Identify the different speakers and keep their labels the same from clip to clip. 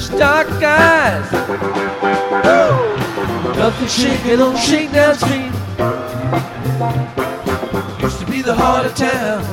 Speaker 1: such dark eyes. Ooh. Nothing shaking on Shakedown Street. Used to be the heart of town.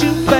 Speaker 1: you.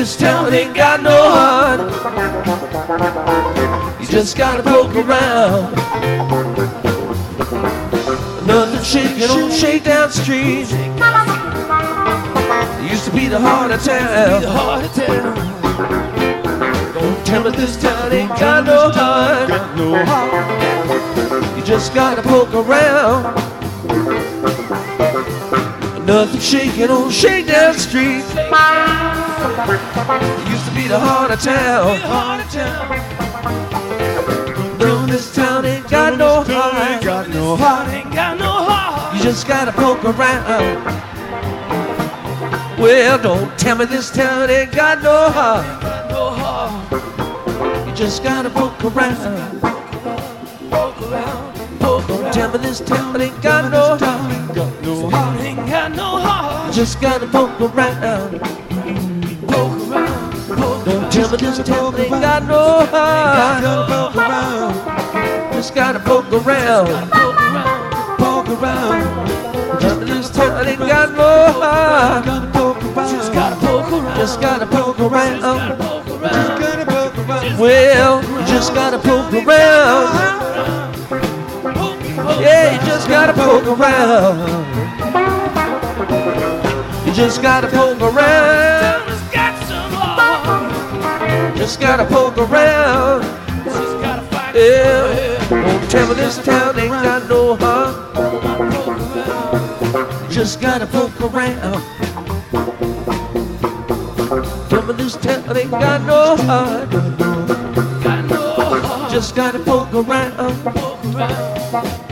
Speaker 1: This town ain't got no heart. You just gotta poke around. Nothing shaking on Shakedown Street. It used to be the heart of town.
Speaker 2: Heart of town.
Speaker 1: Don't tell me this town ain't got no heart.
Speaker 2: No heart.
Speaker 1: You just gotta poke around. Nothing shaking on Shakedown Street. It used to be the heart of town.
Speaker 2: Heart of town.
Speaker 1: This town ain't got no heart.
Speaker 2: Ain't got no heart. Ain't got no heart.
Speaker 1: You just gotta poke around. Well, don't tell me this town ain't got no heart.
Speaker 2: Got no heart.
Speaker 1: You just gotta poke around.
Speaker 2: Poke around. Poke
Speaker 1: Don't
Speaker 2: around.
Speaker 1: tell me this town ain't got no heart.
Speaker 2: no heart. Ain't got no
Speaker 1: You
Speaker 2: heart.
Speaker 1: just gotta poke around.
Speaker 2: Poke around. Poke
Speaker 1: Don't tell me this town ain't got no heart.
Speaker 2: Poke around.
Speaker 1: Just gotta poke around.
Speaker 2: Poke around.
Speaker 1: Poke around. Tell got no heart.
Speaker 2: Just gotta poke around.
Speaker 1: Just gotta poke
Speaker 2: Gotta
Speaker 1: around.
Speaker 2: poke around.
Speaker 1: Well, you just gotta poke around. Yeah, you just gotta poke around. You just gotta poke around. Just gotta poke around.
Speaker 2: Just gotta fight.
Speaker 1: Yeah. Don't tell me this town ain't got no heart. Just gotta poke around. Tell me this town ain't got no heart.
Speaker 2: Got no heart.
Speaker 1: Just gotta poke around.
Speaker 2: Poke around.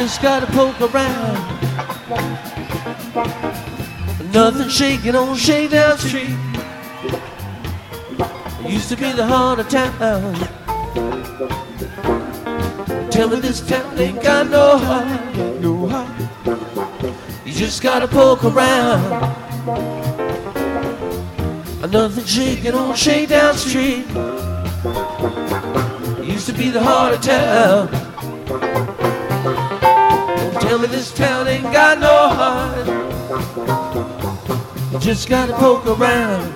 Speaker 3: just gotta poke around. Nothing shaking on Shakedown Street. Used to be the heart of town. Tell me this town ain't got no heart, no heart. You just gotta poke around. Nothing shaking on Shakedown Street. Used to be the heart of town hell in this town ain't got no heart. Just gotta poke around.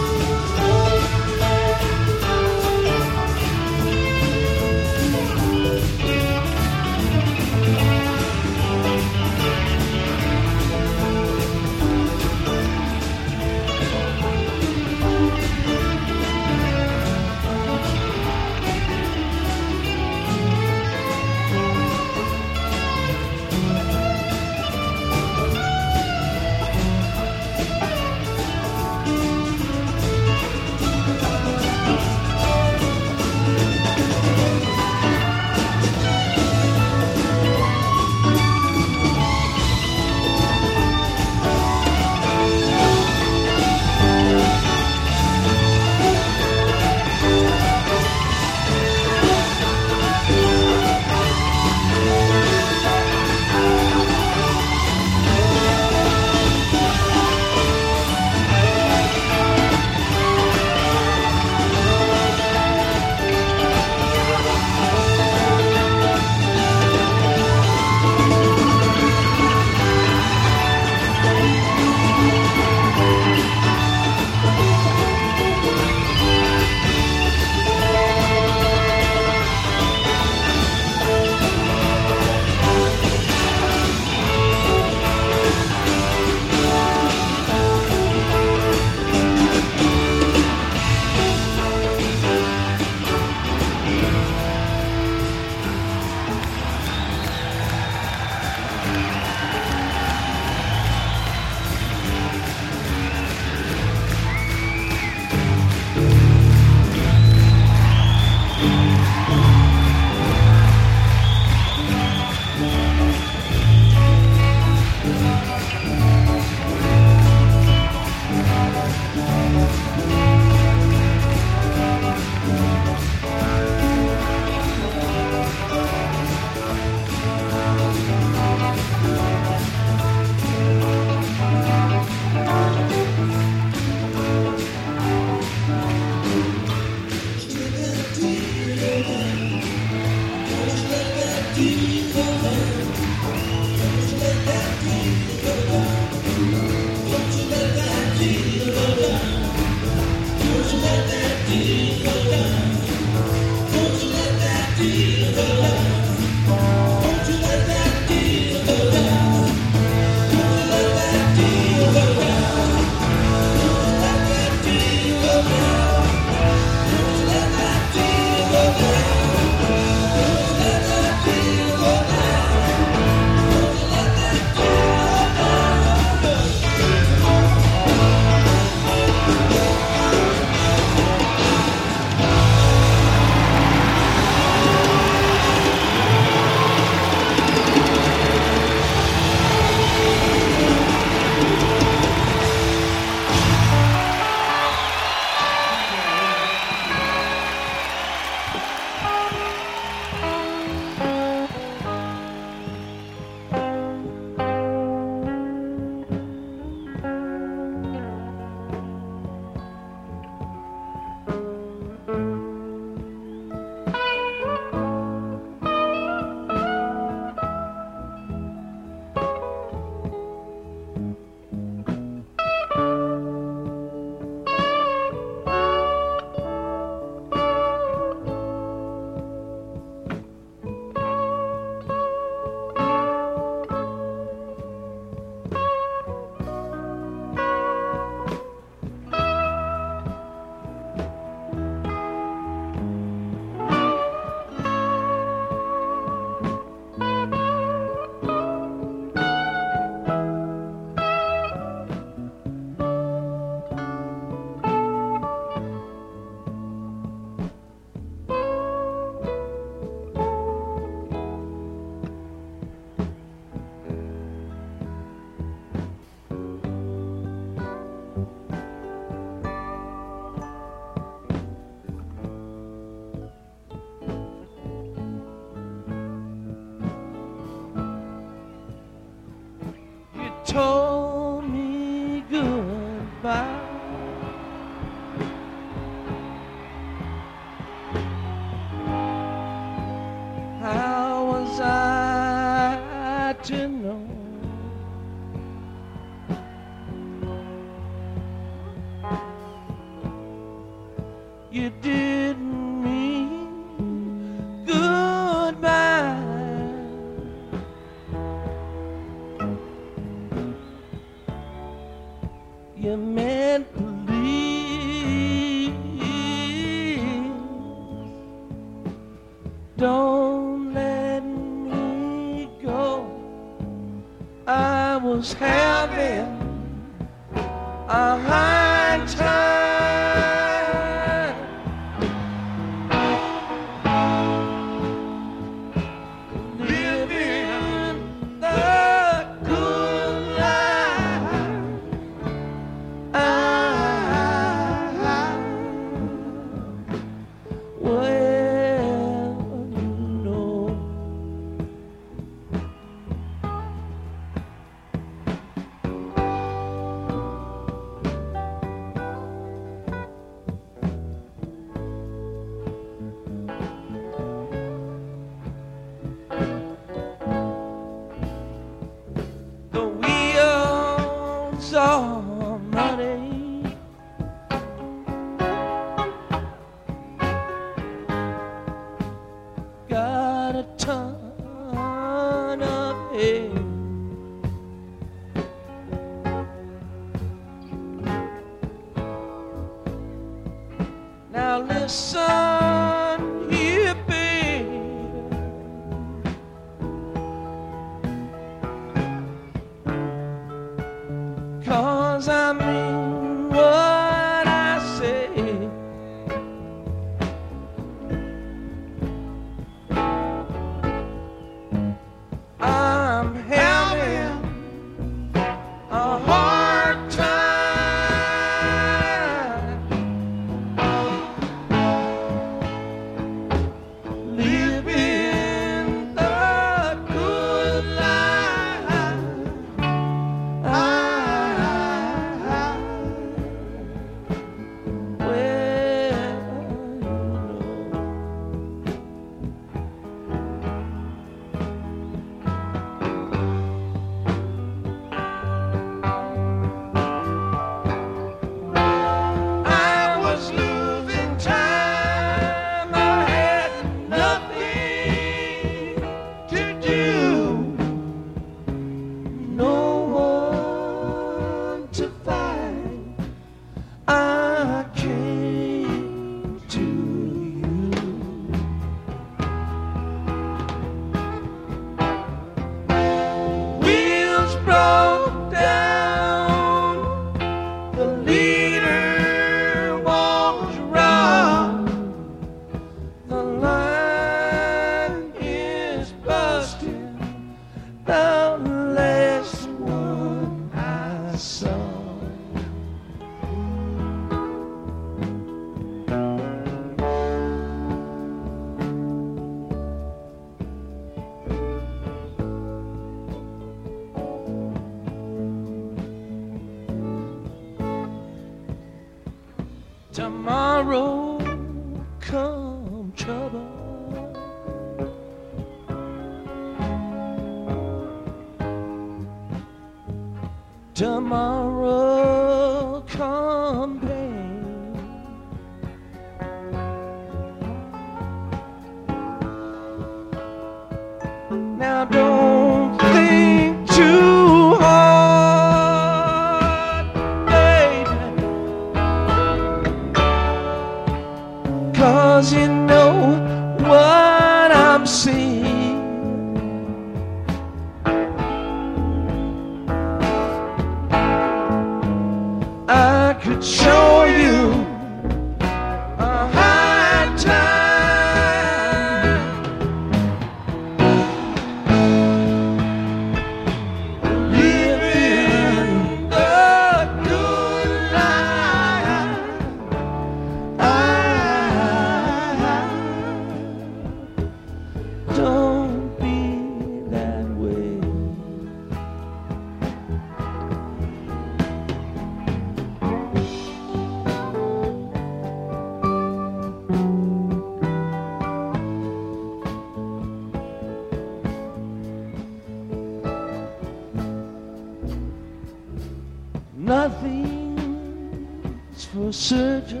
Speaker 2: Nothing's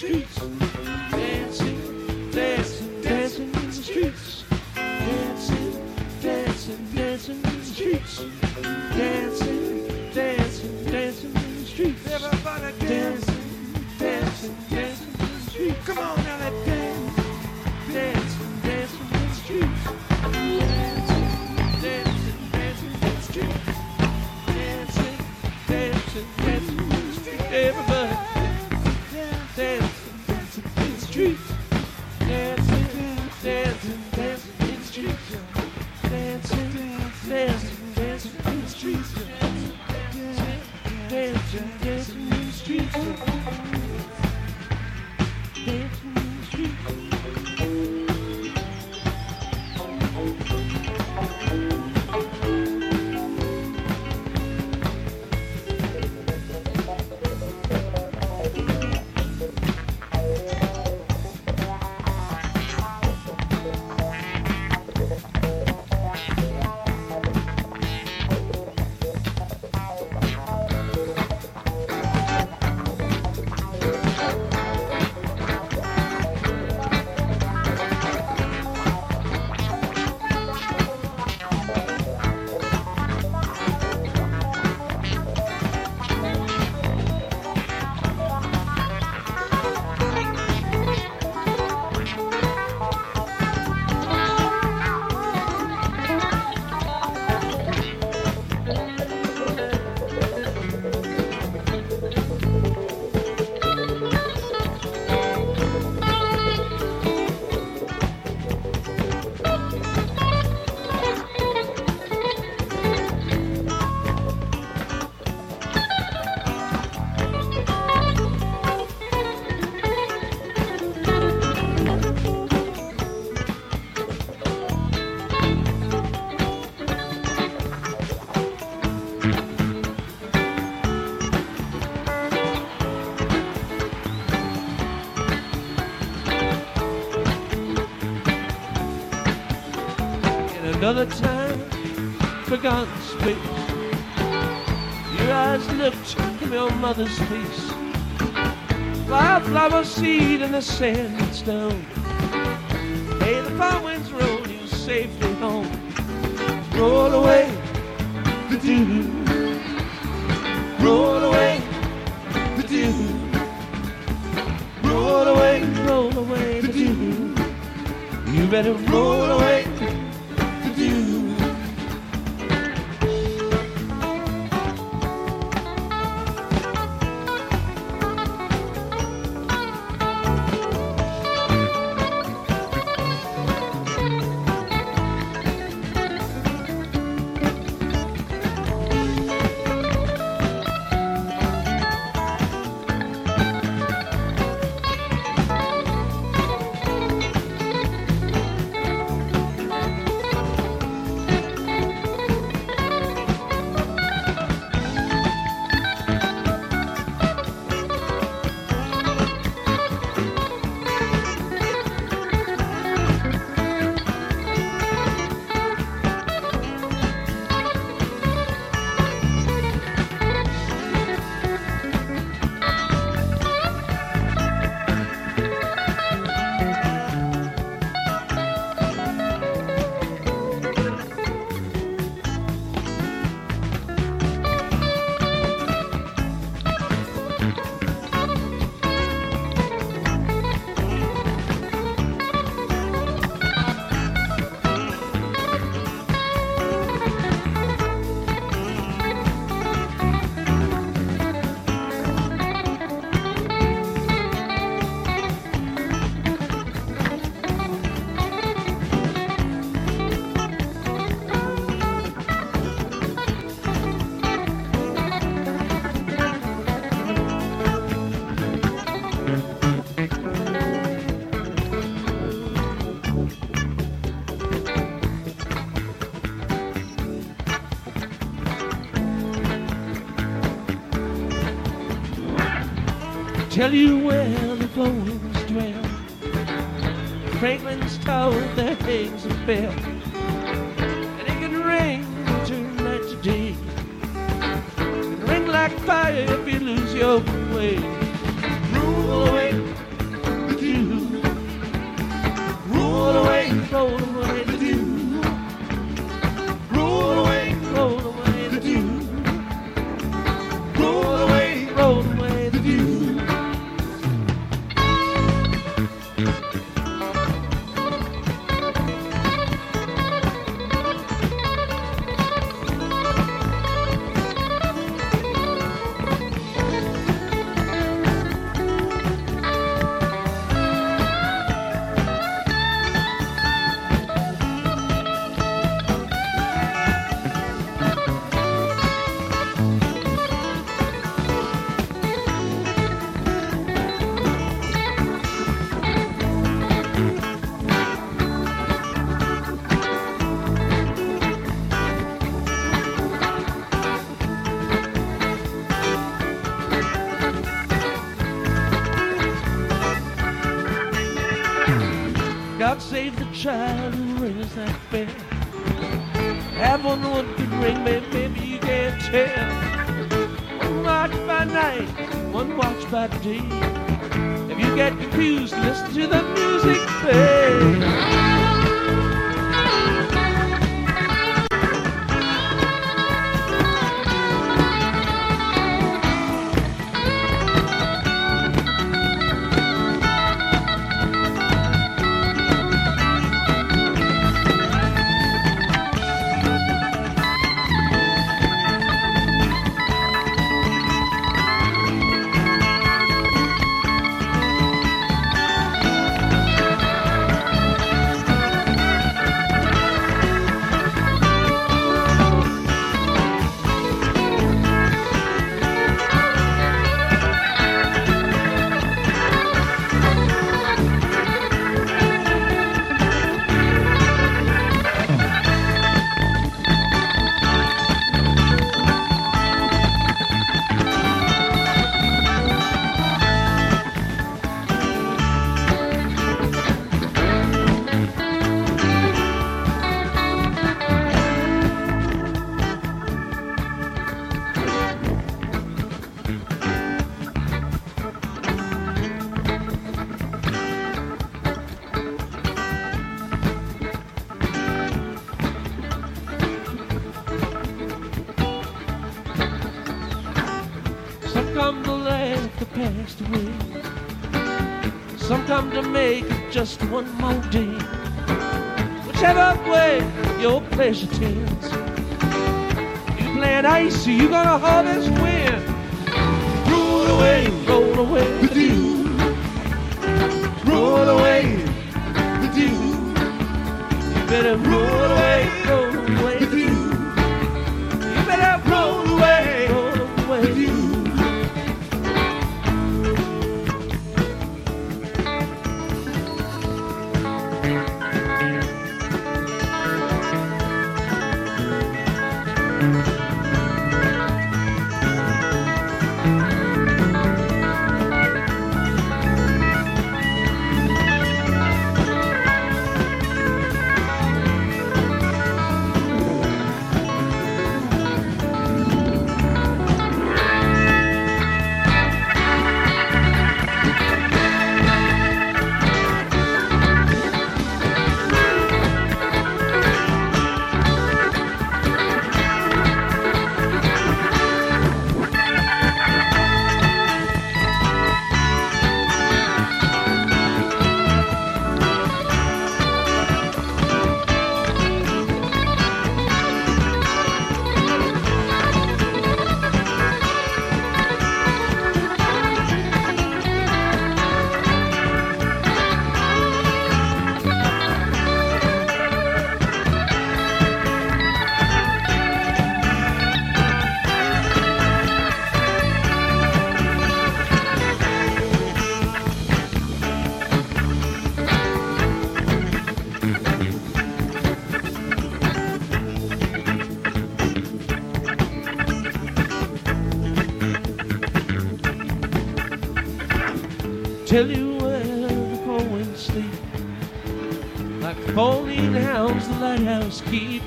Speaker 1: cheese. Another time, forgotten space. Your eyes looked from your mother's face. Wildflower seed in the sand and stone. Hey, the far winds roll you safely home. Roll away the dew. Roll away the dew. Roll away, roll away the dew. You better roll Tell you where the bones dwell. Franklin's told their eggs and fell. just one more day. Whichever way your pleasure tends. You playing icy, you gonna harvest wind. Roll away, roll away the dew. Roll away the dew. You better roll away. Keep.